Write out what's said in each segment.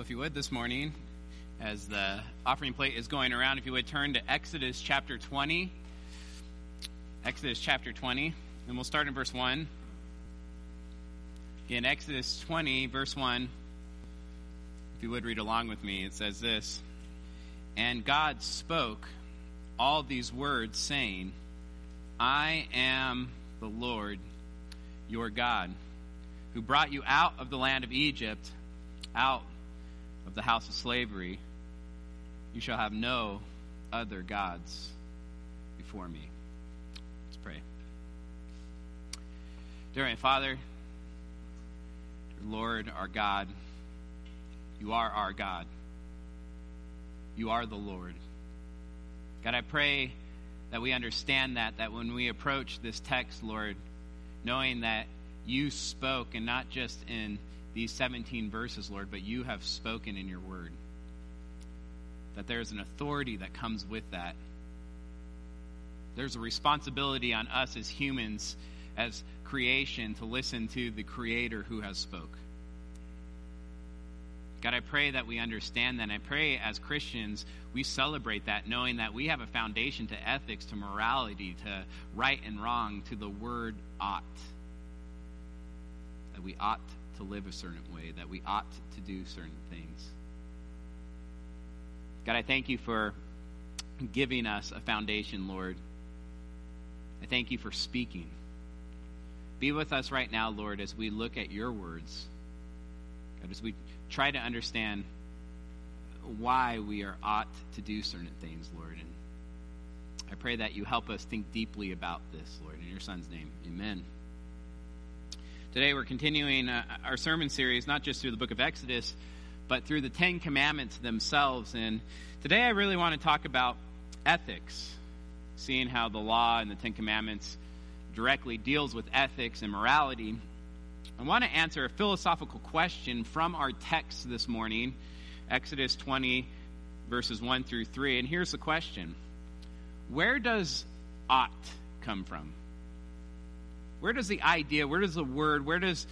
If you would this morning, as the offering plate is going around, if you would turn to Exodus chapter 20. Exodus chapter 20, and we'll start in verse 1. In Exodus 20, verse 1, if you would read along with me, it says this And God spoke all these words, saying, I am the Lord your God, who brought you out of the land of Egypt, out of the house of slavery. You shall have no other gods before me. Let's pray. Dear Father, Lord, our God, you are our God. You are the Lord. God, I pray that we understand that, that when we approach this text, Lord, knowing that you spoke, and not just in these 17 verses, Lord, but you have spoken in your word. That there's an authority that comes with that. There's a responsibility on us as humans, as creation, to listen to the Creator who has spoke. God, I pray that we understand that. And I pray as Christians, we celebrate that, knowing that we have a foundation to ethics, to morality, to right and wrong, to the word ought. That we ought to live a certain way, that we ought to do certain things. God, I thank you for giving us a foundation, Lord. I thank you for speaking. Be with us right now, Lord, as we look at your words. God, as we try to understand why we are ought to do certain things, Lord. And I pray that you help us think deeply about this, Lord. In your Son's name, amen. Today we're continuing uh, our sermon series, not just through the book of Exodus, but through the Ten Commandments themselves. And today I really want to talk about ethics, seeing how the law and the Ten Commandments directly deals with ethics and morality. I want to answer a philosophical question from our text this morning, Exodus 20, verses 1 through 3. And here's the question Where does ought come from? Where does the idea, where does the word, where does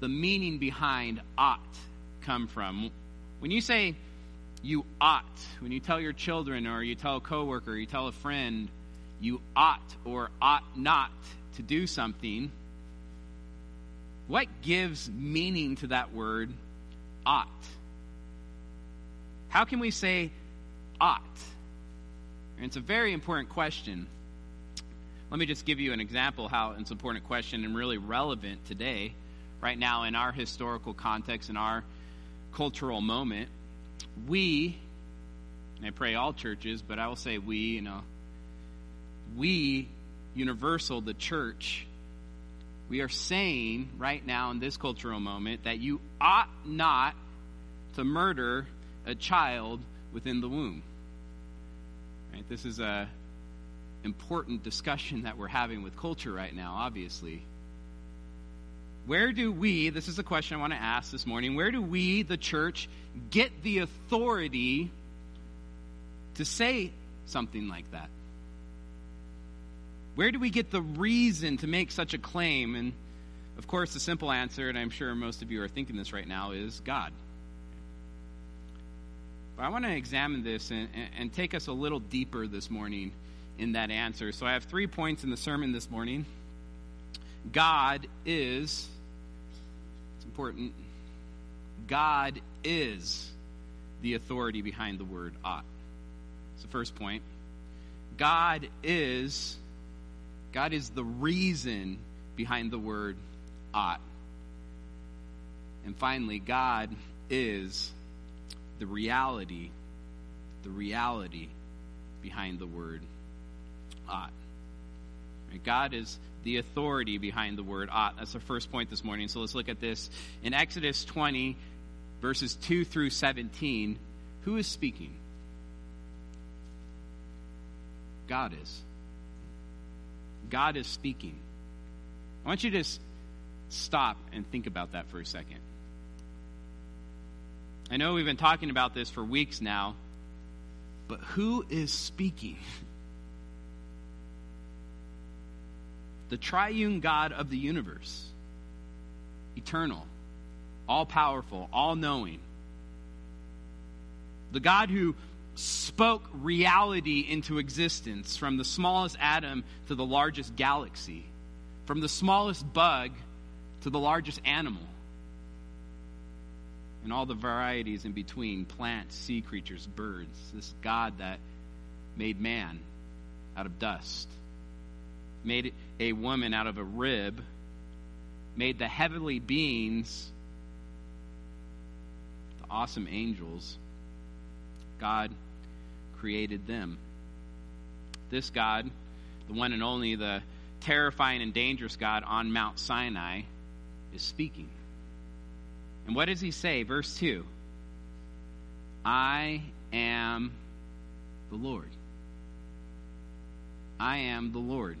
the meaning behind ought come from? When you say you ought, when you tell your children or you tell a coworker, you tell a friend, you ought or ought not to do something, what gives meaning to that word ought? How can we say ought? And it's a very important question. Let me just give you an example how it's an important question and really relevant today, right now in our historical context, in our cultural moment. We, and I pray all churches, but I will say we, you know, we, universal, the church, we are saying right now in this cultural moment that you ought not to murder a child within the womb. Right? This is a important discussion that we're having with culture right now, obviously. Where do we, this is a question I want to ask this morning, where do we, the church, get the authority to say something like that? Where do we get the reason to make such a claim? And of course, the simple answer, and I'm sure most of you are thinking this right now, is God. But I want to examine this and, and take us a little deeper this morning in that answer. So I have three points in the sermon this morning. God is, it's important, God is the authority behind the word ought. It's the first point. God is, God is the reason behind the word ought. And finally, God is the reality, the reality behind the word ought. God is the authority behind the word ought. That's the first point this morning. So let's look at this. In Exodus 20, verses 2 through 17, who is speaking? God is. God is speaking. I want you to just stop and think about that for a second. I know we've been talking about this for weeks now, but who is speaking? the triune God of the universe, eternal, all powerful, all knowing, the God who spoke reality into existence from the smallest atom to the largest galaxy, from the smallest bug to the largest animal, and all the varieties in between plants, sea creatures, birds. This God that made man out of dust, made a woman out of a rib, made the heavenly beings, the awesome angels. God created them. This God, the one and only, the terrifying and dangerous God on Mount Sinai, is speaking. And what does he say? Verse 2 I am the Lord. I am the Lord.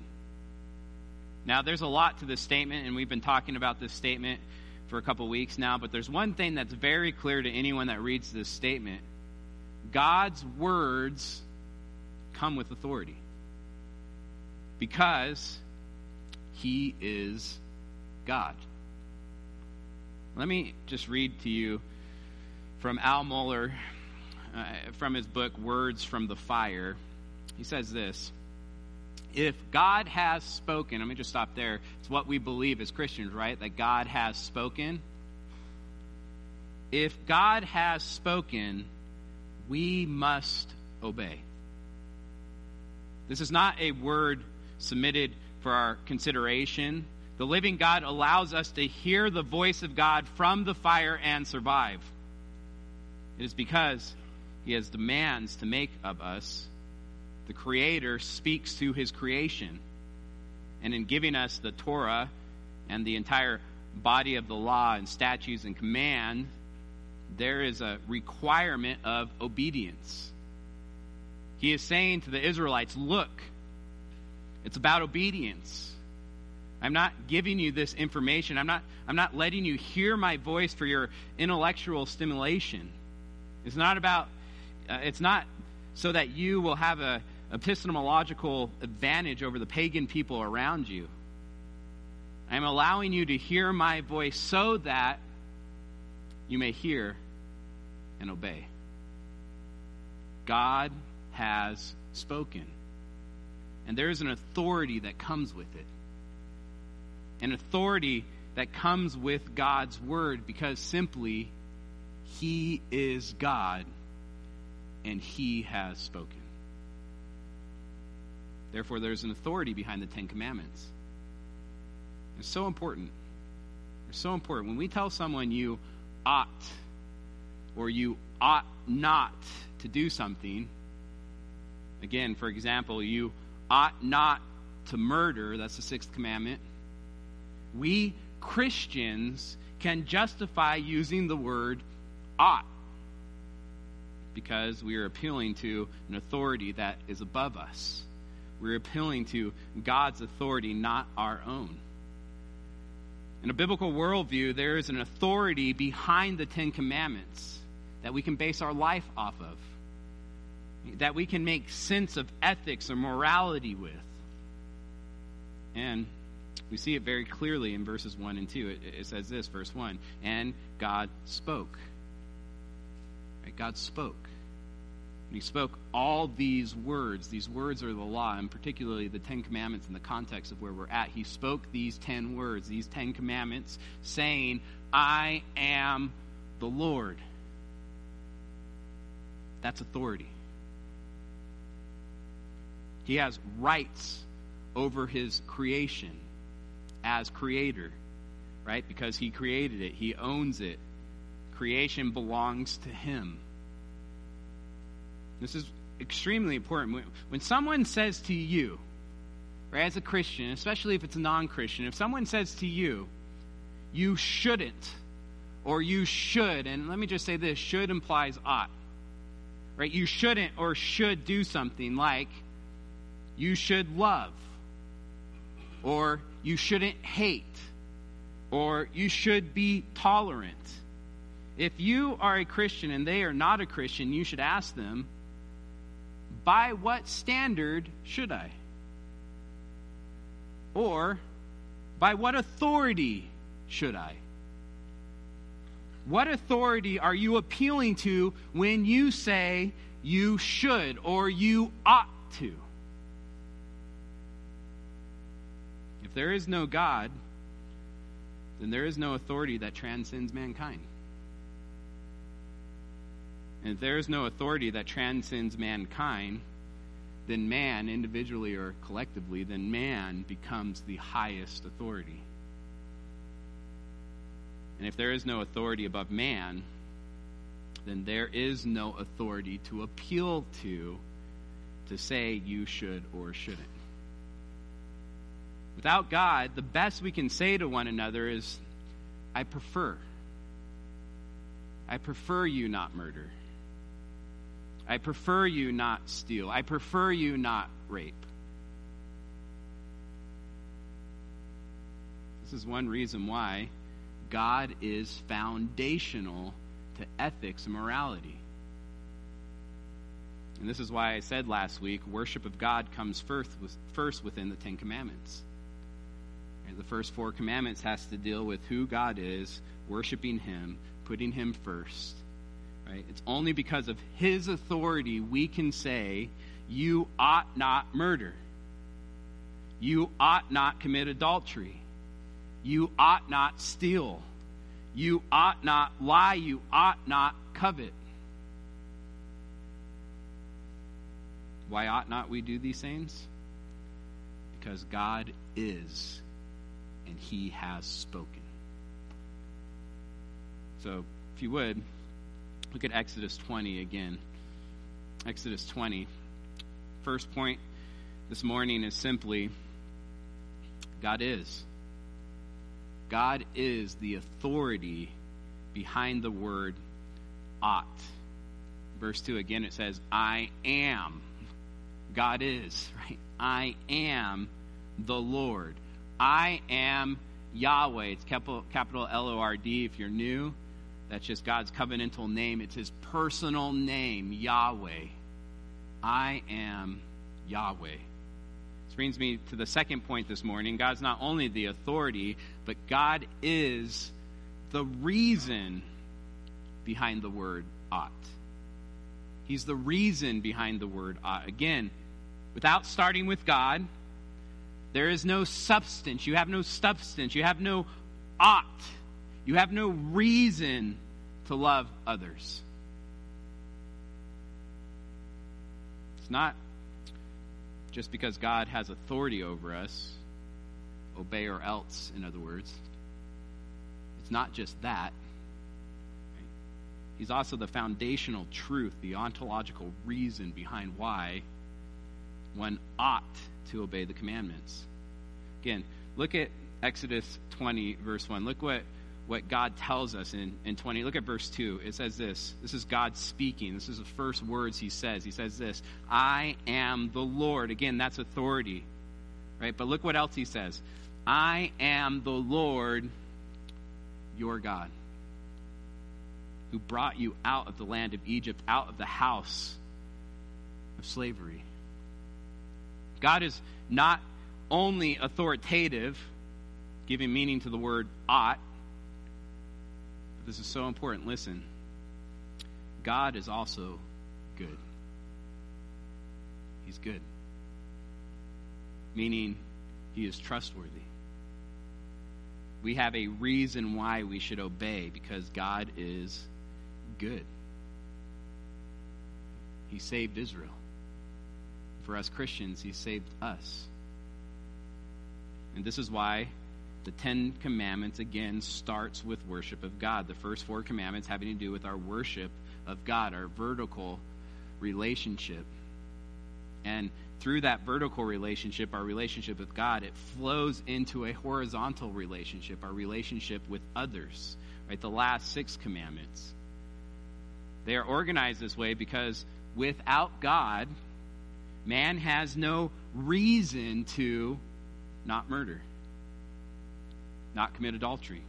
Now, there's a lot to this statement, and we've been talking about this statement for a couple weeks now, but there's one thing that's very clear to anyone that reads this statement God's words come with authority because he is God. Let me just read to you from Al Mohler uh, from his book Words from the Fire. He says this If God has spoken, let me just stop there. It's what we believe as Christians, right? That God has spoken. If God has spoken, we must obey. This is not a word submitted for our consideration. The living God allows us to hear the voice of God from the fire and survive. It is because he has demands to make of us. The Creator speaks to his creation. And in giving us the Torah and the entire body of the law and statutes and command, there is a requirement of obedience. He is saying to the Israelites, Look, it's about obedience. I'm not giving you this information. I'm not, I'm not letting you hear my voice for your intellectual stimulation. It's not about, uh, it's not so that you will have a epistemological advantage over the pagan people around you. I'm allowing you to hear my voice so that you may hear and obey. God has spoken. And there is an authority that comes with it. An authority that comes with God's word because simply He is God and He has spoken. Therefore, there's an authority behind the Ten Commandments. It's so important. It's so important. When we tell someone you ought or you ought not to do something, again, for example, you ought not to murder, that's the sixth commandment. We Christians can justify using the word ought because we are appealing to an authority that is above us. We're appealing to God's authority, not our own. In a biblical worldview, there is an authority behind the Ten Commandments that we can base our life off of that we can make sense of ethics or morality with. And we see it very clearly in verses 1 and 2. It, it says this, verse 1 And God spoke. Right? God spoke. And he spoke all these words. These words are the law, and particularly the Ten Commandments in the context of where we're at. He spoke these ten words, these Ten Commandments, saying, I am the Lord. That's authority. He has rights over his creation as creator, right? Because he created it, he owns it. Creation belongs to him. This is extremely important. When someone says to you, right, as a Christian, especially if it's a non Christian, if someone says to you, you shouldn't, or you should, and let me just say this should implies ought, right? You shouldn't or should do something like, you should love, or you shouldn't hate, or you should be tolerant. If you are a Christian and they are not a Christian, you should ask them, by what standard should I? Or, by what authority should I? What authority are you appealing to when you say you should or you ought to? If there is no God, then there is no authority that transcends mankind. And if there is no authority that transcends mankind, then man, individually or collectively, then man becomes the highest authority. And if there is no authority above man, then there is no authority to appeal to to say you should or shouldn't. Without God, the best we can say to one another is, I prefer. I prefer you not murder. I prefer you not steal. I prefer you not rape. This is one reason why God is foundational to ethics and morality. And this is why I said last week worship of God comes first, first within the Ten Commandments. The first four commandments has to deal with who God is, worshiping Him, putting Him first. Right? It's only because of His authority we can say, You ought not murder. You ought not commit adultery. You ought not steal. You ought not lie. You ought not covet. Why ought not we do these things? Because God is, and He has spoken. So, if you would, look at Exodus 20 again. Exodus 20. First point this morning is simply God is. God is the authority behind the word ought. Verse 2 again it says, I am. God is, right? I am the Lord. I am Yahweh. It's capital, capital L O R D if you're new. That's just God's covenantal name. It's his personal name, Yahweh. I am Yahweh This brings me to the second point this morning. God's not only the authority, but God is the reason behind the word ought. He's the reason behind the word ought. Again, without starting with God, there is no substance. You have no substance. You have no ought. You have no reason to love others. It's not just because God has authority over us, obey or else, in other words. It's not just that. He's also the foundational truth, the ontological reason behind why one ought to obey the commandments. Again, look at Exodus 20, verse 1. Look what what God tells us in, in 20. Look at verse 2. It says this. This is God speaking. This is the first words he says. He says this I am the Lord. Again, that's authority. Right? But look what else he says I am the Lord your God who brought you out of the land of Egypt, out of the house of slavery. God is not only authoritative, giving meaning to the word ought, this is so important. Listen, God is also good. He's good, meaning he is trustworthy. We have a reason why we should obey because God is good. He saved Israel. For us Christians, He saved us. And this is why the Ten Commandments, again, starts with worship of God. The first four commandments having to do with our worship of God, our vertical relationship. And through that vertical relationship, our relationship with God, it flows into a horizontal relationship, our relationship with others. Right? The last six commandments. They are organized this way because without God, man has no reason to not murder not commit adultery,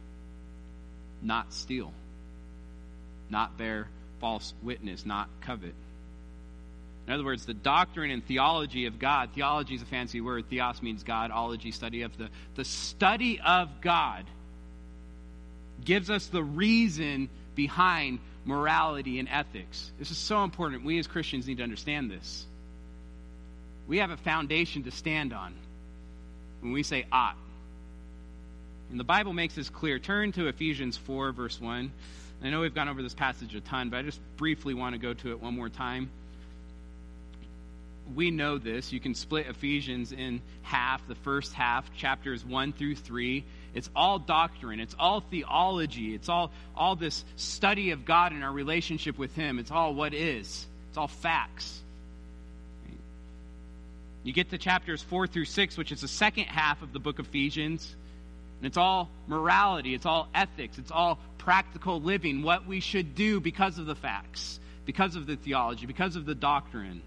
not steal, not bear false witness, not covet. In other words, the doctrine and theology of God, theology is a fancy word, theos means God, ology, study of the, the study of God gives us the reason behind morality and ethics. This is so important. We as Christians need to understand this. We have a foundation to stand on when we say ought. And the Bible makes this clear. Turn to Ephesians 4, verse 1. I know we've gone over this passage a ton, but I just briefly want to go to it one more time. We know this. You can split Ephesians in half, the first half, chapters 1 through 3. It's all doctrine, it's all theology, it's all, all this study of God and our relationship with Him. It's all what is, it's all facts. You get to chapters 4 through 6, which is the second half of the book of Ephesians. And it's all morality, it's all ethics, it's all practical living, what we should do because of the facts, because of the theology, because of the doctrine.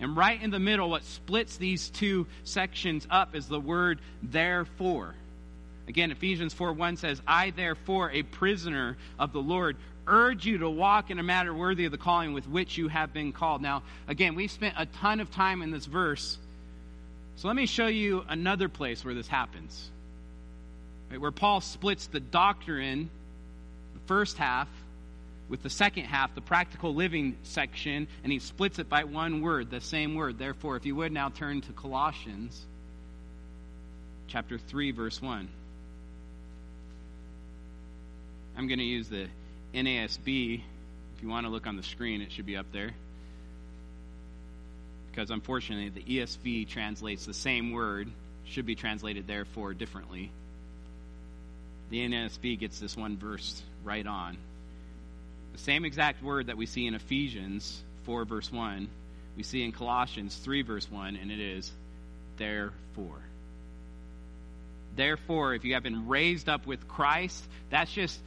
And right in the middle, what splits these two sections up is the word therefore. Again, Ephesians 4 1 says, I therefore, a prisoner of the Lord, urge you to walk in a manner worthy of the calling with which you have been called. Now, again, we've spent a ton of time in this verse. So let me show you another place where this happens right, where Paul splits the doctrine, the first half, with the second half, the practical living section, and he splits it by one word, the same word. Therefore, if you would now turn to Colossians chapter 3, verse 1. I'm going to use the NASB. If you want to look on the screen, it should be up there. Because unfortunately, the ESV translates the same word, should be translated therefore differently the NASB gets this one verse right on. The same exact word that we see in Ephesians 4, verse 1, we see in Colossians 3, verse 1, and it is therefore. Therefore, if you have been raised up with Christ, that's just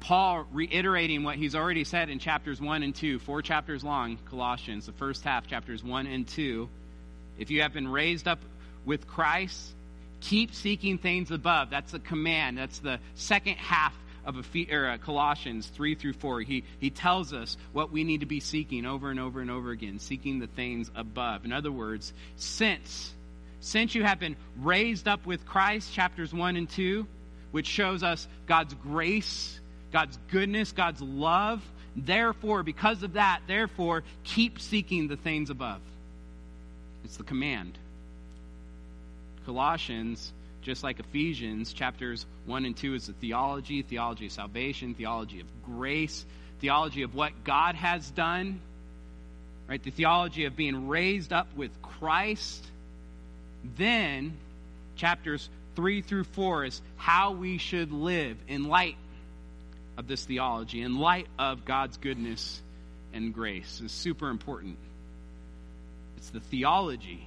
Paul reiterating what he's already said in chapters 1 and 2, four chapters long, Colossians, the first half, chapters 1 and 2. If you have been raised up with Christ, Keep seeking things above. That's the command. That's the second half of uh, Colossians 3 through 4. He, he tells us what we need to be seeking over and over and over again, seeking the things above. In other words, since, since you have been raised up with Christ, chapters 1 and 2, which shows us God's grace, God's goodness, God's love, therefore, because of that, therefore, keep seeking the things above. It's the command. Colossians, just like Ephesians, chapters 1 and 2 is the theology, theology of salvation, theology of grace, theology of what God has done, right? The theology of being raised up with Christ. Then, chapters 3 through 4 is how we should live in light of this theology, in light of God's goodness and grace. It's super important. It's the theology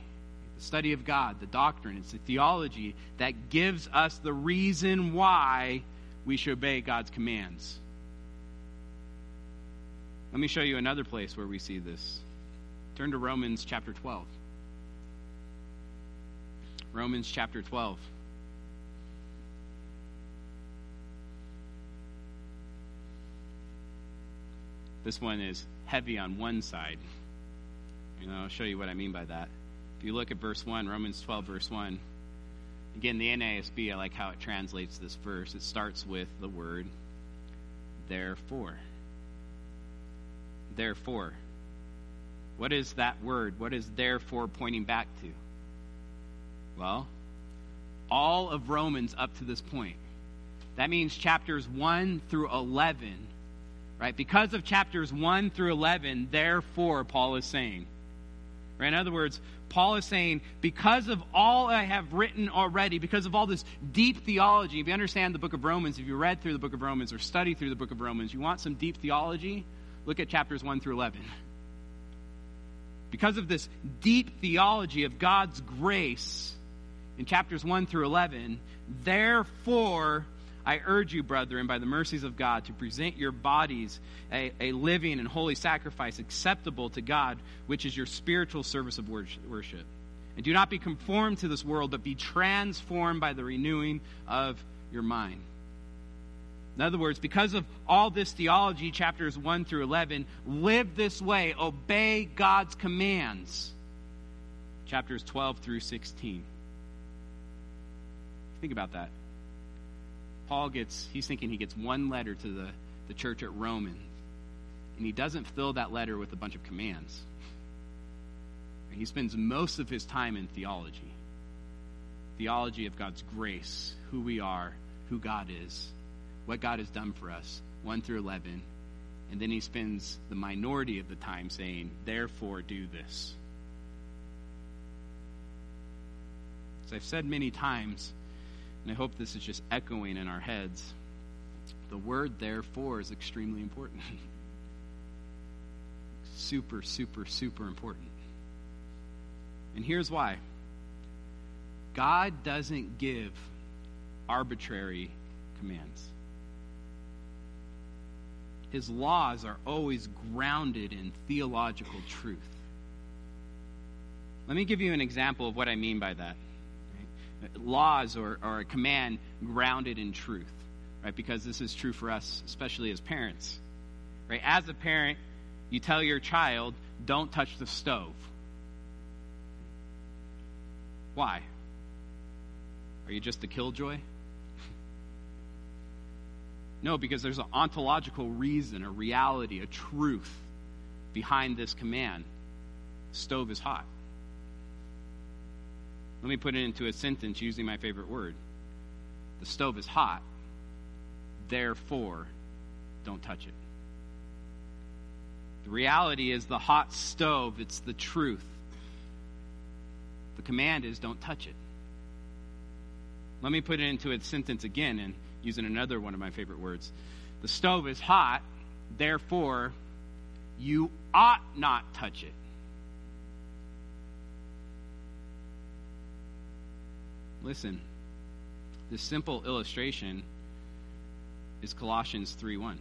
the study of God, the doctrine, it's the theology that gives us the reason why we should obey God's commands. Let me show you another place where we see this. Turn to Romans chapter 12. Romans chapter 12. This one is heavy on one side. And I'll show you what I mean by that. If you look at verse 1, Romans 12, verse 1, again, the NASB, I like how it translates this verse. It starts with the word therefore. Therefore. What is that word? What is therefore pointing back to? Well, all of Romans up to this point. That means chapters 1 through 11, right? Because of chapters 1 through 11, therefore, Paul is saying. In other words, Paul is saying, because of all I have written already, because of all this deep theology, if you understand the book of Romans, if you read through the book of Romans or study through the book of Romans, you want some deep theology, look at chapters 1 through 11. Because of this deep theology of God's grace in chapters 1 through 11, therefore, I urge you, brethren, by the mercies of God, to present your bodies a, a living and holy sacrifice acceptable to God, which is your spiritual service of worship. And do not be conformed to this world, but be transformed by the renewing of your mind. In other words, because of all this theology, chapters 1 through 11, live this way, obey God's commands. Chapters 12 through 16. Think about that. Paul gets, he's thinking he gets one letter to the the church at Roman. And he doesn't fill that letter with a bunch of commands. He spends most of his time in theology theology of God's grace, who we are, who God is, what God has done for us, 1 through 11. And then he spends the minority of the time saying, therefore, do this. As I've said many times, and I hope this is just echoing in our heads, the word therefore is extremely important. super, super, super important. And here's why God doesn't give arbitrary commands. His laws are always grounded in theological truth. Let me give you an example of what I mean by that. Laws or, or a command grounded in truth, right? Because this is true for us, especially as parents. Right? As a parent, you tell your child, don't touch the stove. Why? Are you just a killjoy? no, because there's an ontological reason, a reality, a truth behind this command. Stove is hot. Let me put it into a sentence using my favorite word. The stove is hot, therefore, don't touch it. The reality is the hot stove, it's the truth. The command is don't touch it. Let me put it into a sentence again and using another one of my favorite words. The stove is hot, therefore, you ought not touch it. Listen, this simple illustration is Colossians 3 1.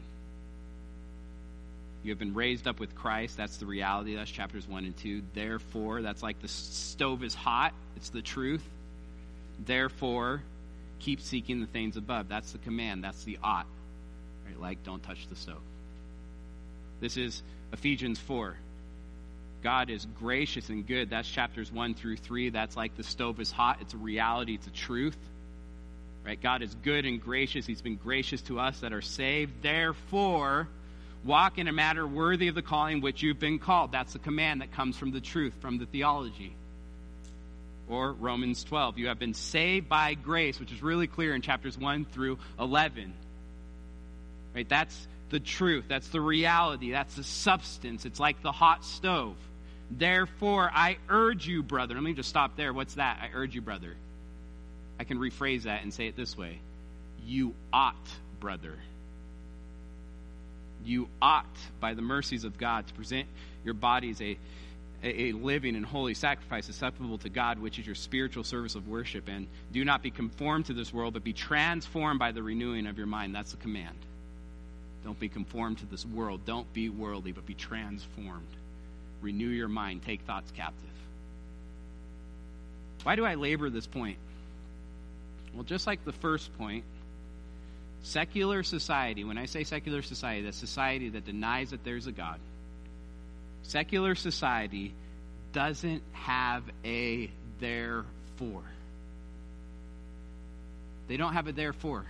You have been raised up with Christ. That's the reality. That's chapters 1 and 2. Therefore, that's like the stove is hot. It's the truth. Therefore, keep seeking the things above. That's the command. That's the ought. Right? Like, don't touch the stove. This is Ephesians 4. God is gracious and good. That's chapters 1 through 3. That's like the stove is hot. It's a reality, it's a truth. Right? God is good and gracious. He's been gracious to us that are saved. Therefore, Walk in a manner worthy of the calling which you've been called. That's the command that comes from the truth, from the theology. Or Romans 12. You have been saved by grace, which is really clear in chapters 1 through 11. Right? That's the truth. That's the reality. That's the substance. It's like the hot stove. Therefore, I urge you, brother. Let me just stop there. What's that? I urge you, brother. I can rephrase that and say it this way You ought, brother you ought, by the mercies of God, to present your bodies a, a, living and holy sacrifice acceptable to God, which is your spiritual service of worship. And do not be conformed to this world, but be transformed by the renewing of your mind. That's the command. Don't be conformed to this world. Don't be worldly, but be transformed. Renew your mind. Take thoughts captive. Why do I labor this point? Well, just like the first point, Secular society, when I say secular society, that's society that denies that there's a God. Secular society doesn't have a therefore. They don't have a therefore.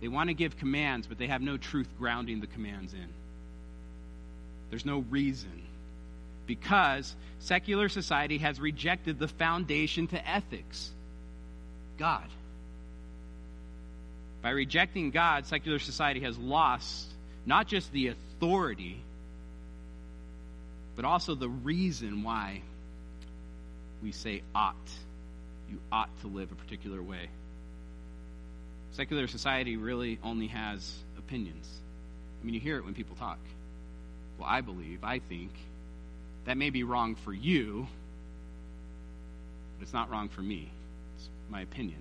They want to give commands, but they have no truth grounding the commands in. There's no reason. Because secular society has rejected the foundation to ethics God. By rejecting God, secular society has lost not just the authority, but also the reason why we say ought. You ought to live a particular way. Secular society really only has opinions. I mean, you hear it when people talk. Well, I believe, I think. That may be wrong for you, but it's not wrong for me. It's my opinion,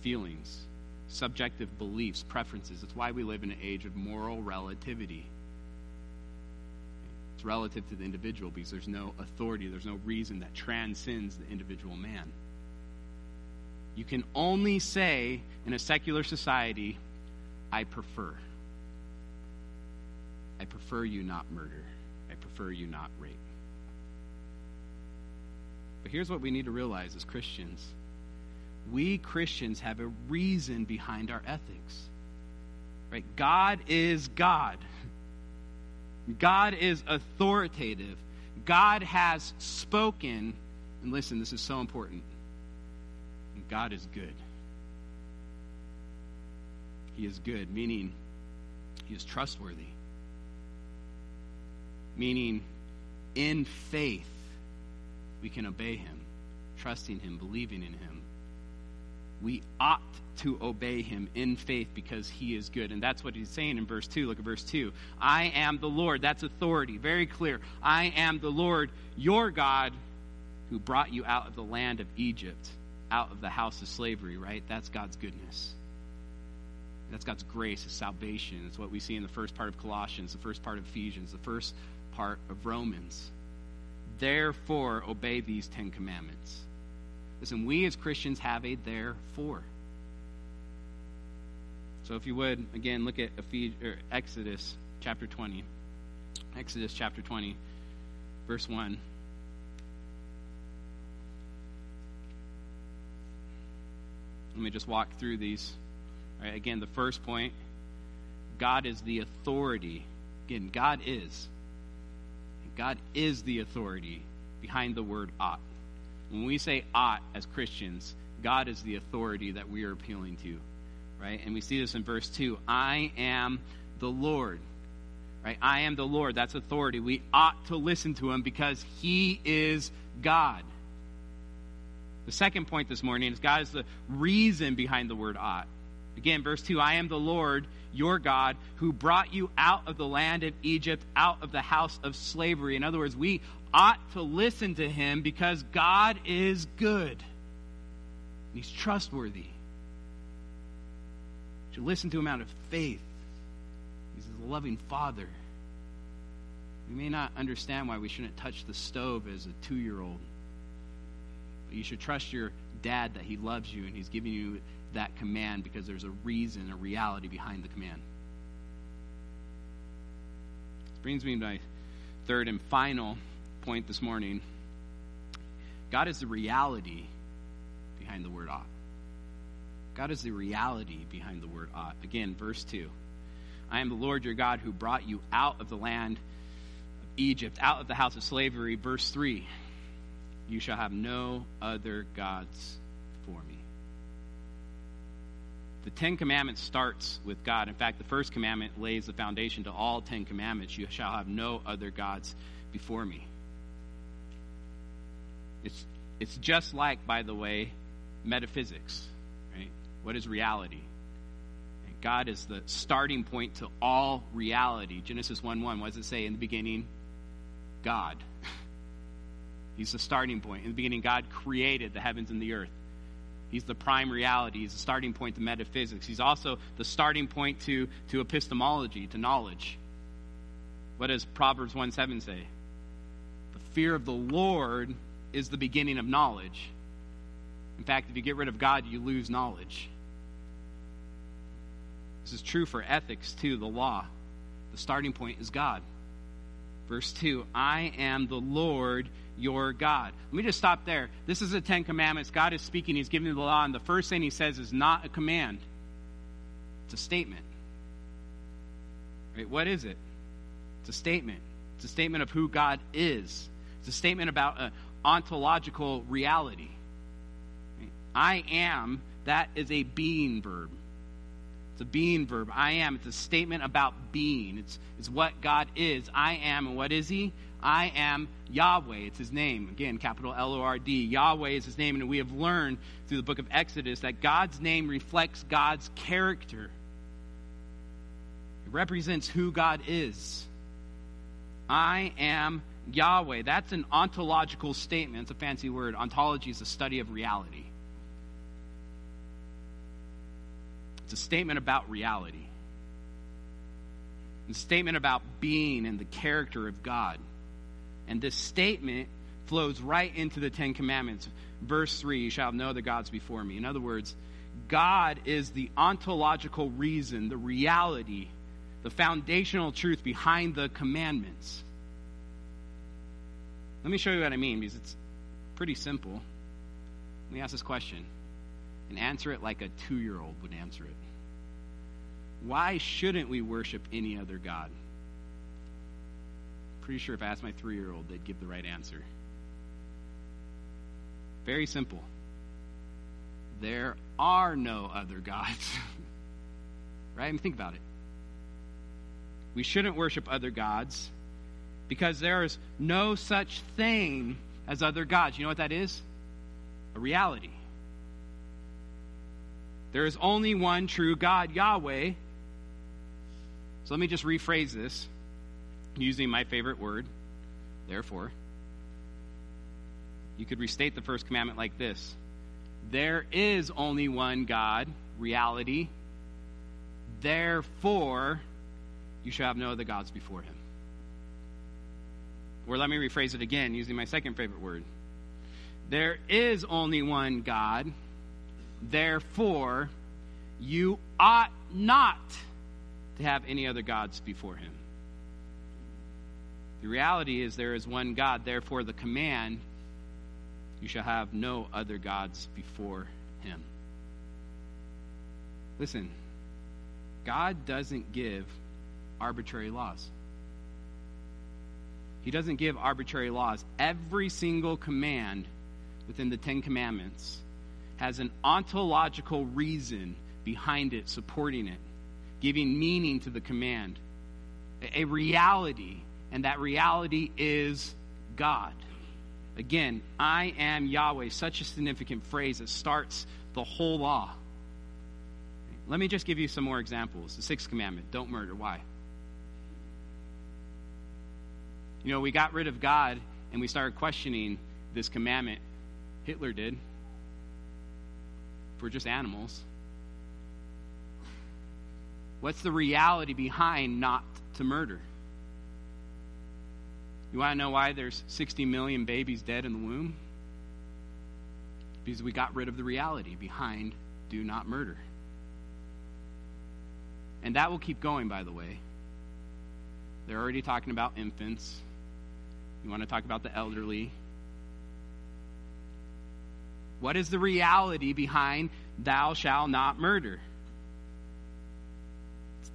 feelings, subjective beliefs, preferences. It's why we live in an age of moral relativity. It's relative to the individual because there's no authority, there's no reason that transcends the individual man. You can only say in a secular society, I prefer. I prefer you not murder. Prefer you not rape. But here's what we need to realize as Christians we Christians have a reason behind our ethics. Right? God is God. God is authoritative. God has spoken. And listen, this is so important. God is good. He is good, meaning he is trustworthy. Meaning, in faith, we can obey him, trusting him, believing in him. We ought to obey him in faith because he is good. And that's what he's saying in verse 2. Look at verse 2. I am the Lord. That's authority. Very clear. I am the Lord, your God, who brought you out of the land of Egypt, out of the house of slavery, right? That's God's goodness. That's God's grace, His salvation. It's what we see in the first part of Colossians, the first part of Ephesians, the first part of Romans. Therefore, obey these Ten Commandments. Listen, we as Christians have a therefore. So if you would, again, look at Exodus chapter 20. Exodus chapter 20, verse 1. Let me just walk through these. Right, again, the first point God is the authority. Again, God is. God is the authority behind the word ought. When we say ought as Christians, God is the authority that we are appealing to. Right? And we see this in verse 2. I am the Lord. Right? I am the Lord. That's authority. We ought to listen to him because he is God. The second point this morning is God is the reason behind the word ought. Again, verse 2 I am the Lord, your God, who brought you out of the land of Egypt, out of the house of slavery. In other words, we ought to listen to him because God is good. He's trustworthy. You should listen to him out of faith. He's a loving father. We may not understand why we shouldn't touch the stove as a two year old, but you should trust your dad that he loves you and he's giving you that command because there's a reason, a reality behind the command. This brings me to my third and final point this morning. God is the reality behind the word ought. God is the reality behind the word ought. Again, verse 2. I am the Lord your God who brought you out of the land of Egypt, out of the house of slavery. Verse 3 You shall have no other gods for me the Ten Commandments starts with God. In fact, the first commandment lays the foundation to all Ten Commandments. You shall have no other gods before me. It's, it's just like, by the way, metaphysics. Right? What is reality? God is the starting point to all reality. Genesis 1 1, what does it say? In the beginning, God. He's the starting point. In the beginning, God created the heavens and the earth. He's the prime reality. He's the starting point to metaphysics. He's also the starting point to, to epistemology, to knowledge. What does Proverbs 1 7 say? The fear of the Lord is the beginning of knowledge. In fact, if you get rid of God, you lose knowledge. This is true for ethics, too, the law. The starting point is God. Verse 2 I am the Lord your God. Let me just stop there. This is the Ten Commandments. God is speaking, He's giving the law, and the first thing He says is not a command, it's a statement. Right? What is it? It's a statement. It's a statement of who God is. It's a statement about an ontological reality. Right? I am, that is a being verb. It's a being verb. I am. It's a statement about being. It's, it's what God is. I am. And what is He? I am Yahweh. It's His name. Again, capital L O R D. Yahweh is His name. And we have learned through the book of Exodus that God's name reflects God's character, it represents who God is. I am Yahweh. That's an ontological statement. It's a fancy word. Ontology is the study of reality. It's a statement about reality. It's a statement about being and the character of God. And this statement flows right into the Ten Commandments. Verse 3 You shall know the gods before me. In other words, God is the ontological reason, the reality, the foundational truth behind the commandments. Let me show you what I mean because it's pretty simple. Let me ask this question and answer it like a two year old would answer it. Why shouldn't we worship any other God? Pretty sure if I asked my three year old, they'd give the right answer. Very simple. There are no other gods. right? I mean, think about it. We shouldn't worship other gods because there is no such thing as other gods. You know what that is? A reality. There is only one true God, Yahweh. So let me just rephrase this using my favorite word, therefore. You could restate the first commandment like this There is only one God, reality. Therefore, you shall have no other gods before him. Or let me rephrase it again using my second favorite word. There is only one God. Therefore, you ought not to have any other gods before him. The reality is there is one God. Therefore, the command, you shall have no other gods before him. Listen, God doesn't give arbitrary laws. He doesn't give arbitrary laws. Every single command within the Ten Commandments has an ontological reason behind it, supporting it, giving meaning to the command, a reality, and that reality is God. Again, I am Yahweh, such a significant phrase that starts the whole law. Let me just give you some more examples. The sixth commandment don't murder. Why? You know, we got rid of God and we started questioning this commandment. Hitler did. If we're just animals. What's the reality behind not to murder? You want to know why there's 60 million babies dead in the womb? Because we got rid of the reality behind do not murder. And that will keep going, by the way. They're already talking about infants. You want to talk about the elderly? What is the reality behind thou shalt not murder?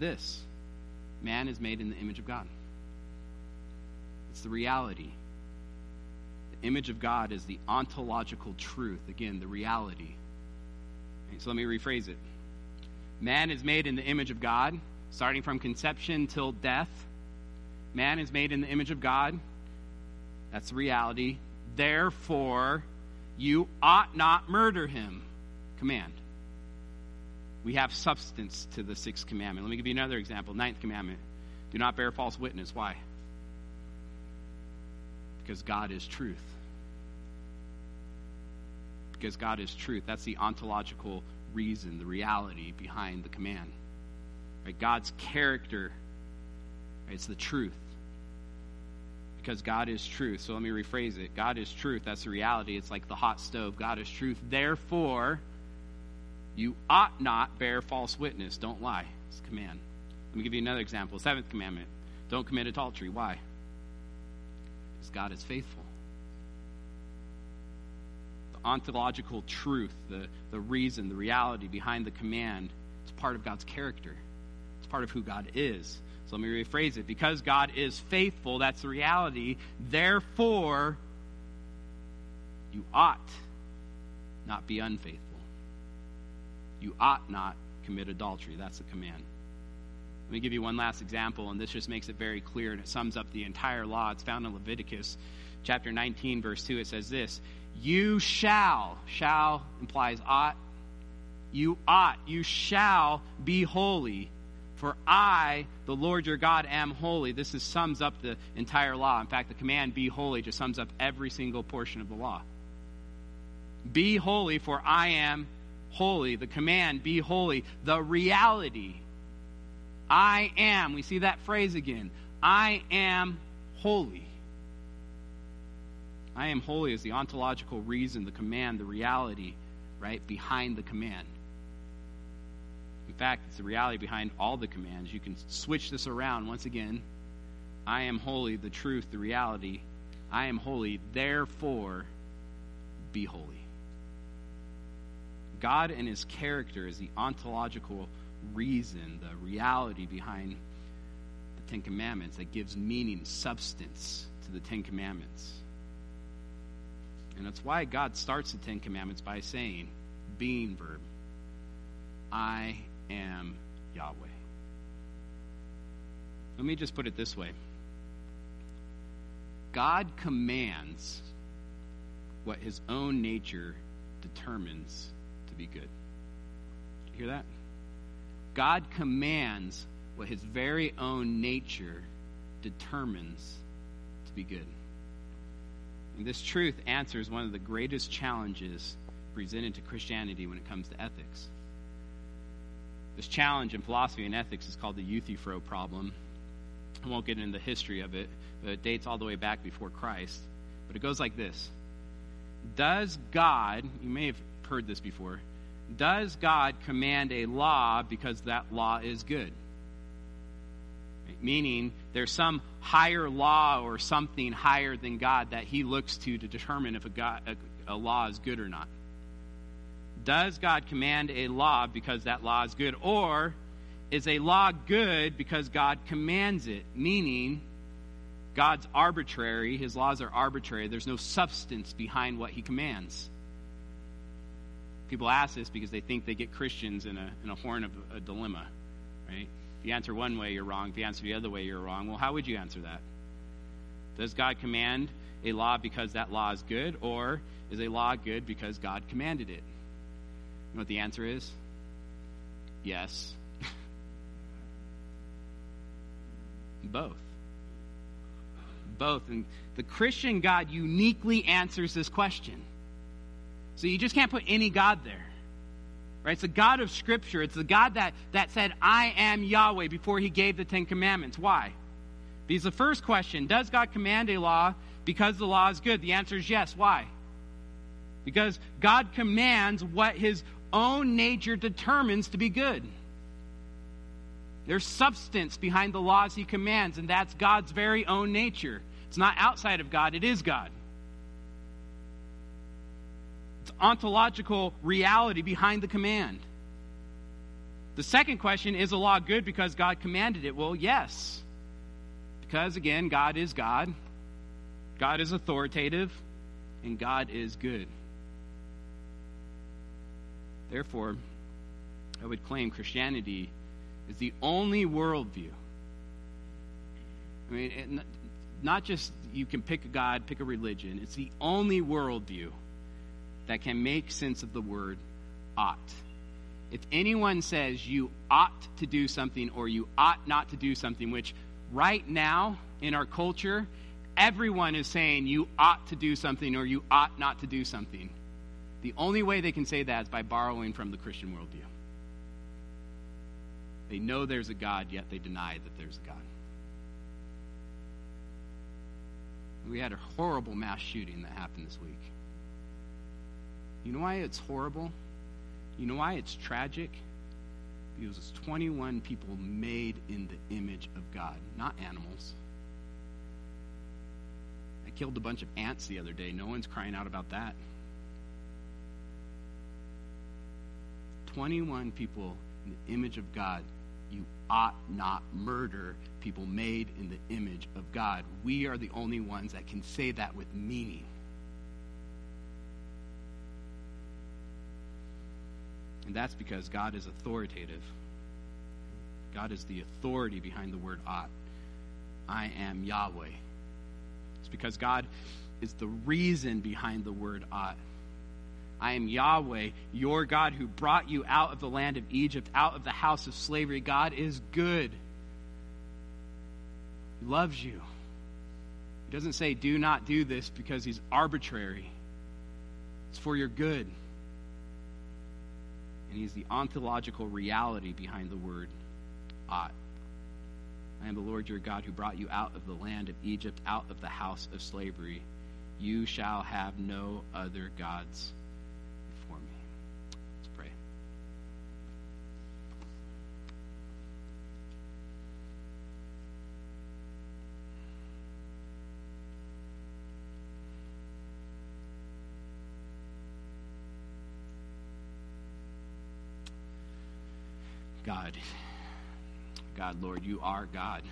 This man is made in the image of God. It's the reality. The image of God is the ontological truth. Again, the reality. So let me rephrase it. Man is made in the image of God, starting from conception till death. Man is made in the image of God that's the reality. Therefore, you ought not murder him. Command. We have substance to the sixth commandment. Let me give you another example. Ninth commandment. Do not bear false witness. Why? Because God is truth. Because God is truth. That's the ontological reason, the reality behind the command. Right? God's character. Right? It's the truth because God is truth. So let me rephrase it God is truth. That's the reality. It's like the hot stove. God is truth. Therefore, you ought not bear false witness. Don't lie. It's a command. Let me give you another example. Seventh commandment don't commit adultery. Why? Because God is faithful. The ontological truth, the, the reason, the reality behind the command, it's part of God's character, it's part of who God is. So let me rephrase it. Because God is faithful, that's the reality. Therefore, you ought not be unfaithful. You ought not commit adultery. That's the command. Let me give you one last example, and this just makes it very clear, and it sums up the entire law. It's found in Leviticus chapter 19, verse 2. It says this You shall, shall implies ought. You ought, you shall be holy for I, the Lord your God, am holy. This is, sums up the entire law. In fact, the command, be holy, just sums up every single portion of the law. Be holy, for I am holy. The command, be holy. The reality, I am. We see that phrase again. I am holy. I am holy is the ontological reason, the command, the reality, right, behind the command. In fact, it's the reality behind all the commands. You can switch this around once again. I am holy, the truth, the reality. I am holy, therefore be holy. God and his character is the ontological reason, the reality behind the Ten Commandments that gives meaning, substance to the Ten Commandments. And that's why God starts the Ten Commandments by saying, being verb, I am Yahweh. Let me just put it this way God commands what his own nature determines to be good. You hear that? God commands what his very own nature determines to be good. And this truth answers one of the greatest challenges presented to Christianity when it comes to ethics. This challenge in philosophy and ethics is called the Euthyphro problem. I won't get into the history of it, but it dates all the way back before Christ. But it goes like this Does God, you may have heard this before, does God command a law because that law is good? Meaning, there's some higher law or something higher than God that he looks to to determine if a, God, a, a law is good or not. Does God command a law because that law is good? Or is a law good because God commands it? Meaning, God's arbitrary, his laws are arbitrary. There's no substance behind what he commands. People ask this because they think they get Christians in a, in a horn of a dilemma, right? If you answer one way, you're wrong. If you answer the other way, you're wrong. Well, how would you answer that? Does God command a law because that law is good, or is a law good because God commanded it? You know what the answer is? Yes. Both. Both. And the Christian God uniquely answers this question. So you just can't put any God there. Right? It's the God of Scripture. It's the God that, that said, I am Yahweh before he gave the Ten Commandments. Why? Because the first question, does God command a law because the law is good? The answer is yes. Why? Because God commands what his own nature determines to be good. There's substance behind the laws he commands, and that's God's very own nature. It's not outside of God, it is God. Ontological reality behind the command. The second question is a law good because God commanded it? Well, yes. Because, again, God is God, God is authoritative, and God is good. Therefore, I would claim Christianity is the only worldview. I mean, not just you can pick a God, pick a religion, it's the only worldview that can make sense of the word ought. If anyone says you ought to do something or you ought not to do something, which right now in our culture, everyone is saying you ought to do something or you ought not to do something. The only way they can say that is by borrowing from the Christian worldview. They know there's a God, yet they deny that there's a God. We had a horrible mass shooting that happened this week. You know why it's horrible? You know why it's tragic? Because it's 21 people made in the image of God, not animals. I killed a bunch of ants the other day. No one's crying out about that. 21 people in the image of God, you ought not murder people made in the image of God. We are the only ones that can say that with meaning. And that's because God is authoritative. God is the authority behind the word ought. I am Yahweh. It's because God is the reason behind the word ought. I am Yahweh, your God, who brought you out of the land of Egypt, out of the house of slavery. God is good. He loves you. He doesn't say, do not do this because he's arbitrary. It's for your good. And he's the ontological reality behind the word ought. I am the Lord your God who brought you out of the land of Egypt, out of the house of slavery. You shall have no other gods God. God, Lord, you are God.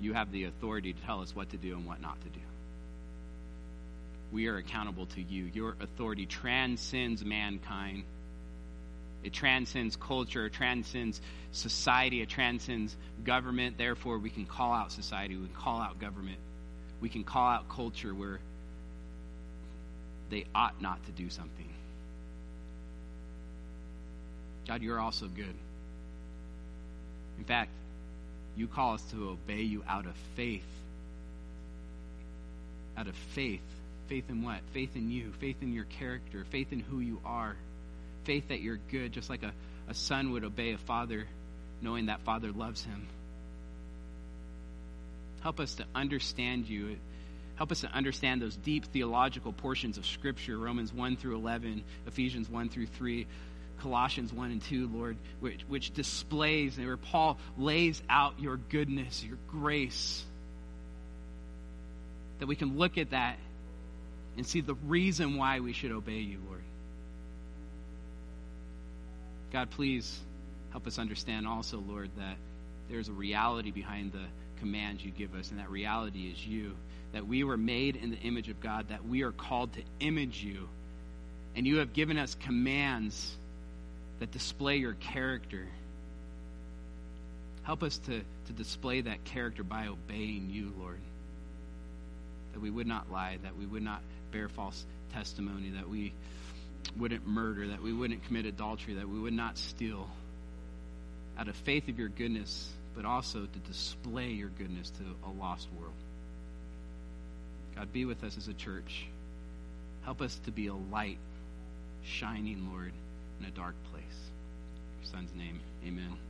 You have the authority to tell us what to do and what not to do. We are accountable to you. Your authority transcends mankind. It transcends culture, it transcends society, it transcends government. Therefore, we can call out society, we can call out government, we can call out culture where they ought not to do something. God, you're also good. In fact, you call us to obey you out of faith. Out of faith. Faith in what? Faith in you, faith in your character, faith in who you are, faith that you're good, just like a, a son would obey a father, knowing that father loves him. Help us to understand you. Help us to understand those deep theological portions of Scripture Romans 1 through 11, Ephesians 1 through 3, Colossians 1 and 2, Lord, which, which displays and where Paul lays out your goodness, your grace. That we can look at that and see the reason why we should obey you, Lord. God, please help us understand also, Lord, that there's a reality behind the commands you give us, and that reality is you. That we were made in the image of God, that we are called to image you. And you have given us commands that display your character. Help us to, to display that character by obeying you, Lord. That we would not lie, that we would not bear false testimony, that we wouldn't murder, that we wouldn't commit adultery, that we would not steal out of faith of your goodness, but also to display your goodness to a lost world. God, be with us as a church. Help us to be a light shining, Lord, in a dark place. Son's name, amen.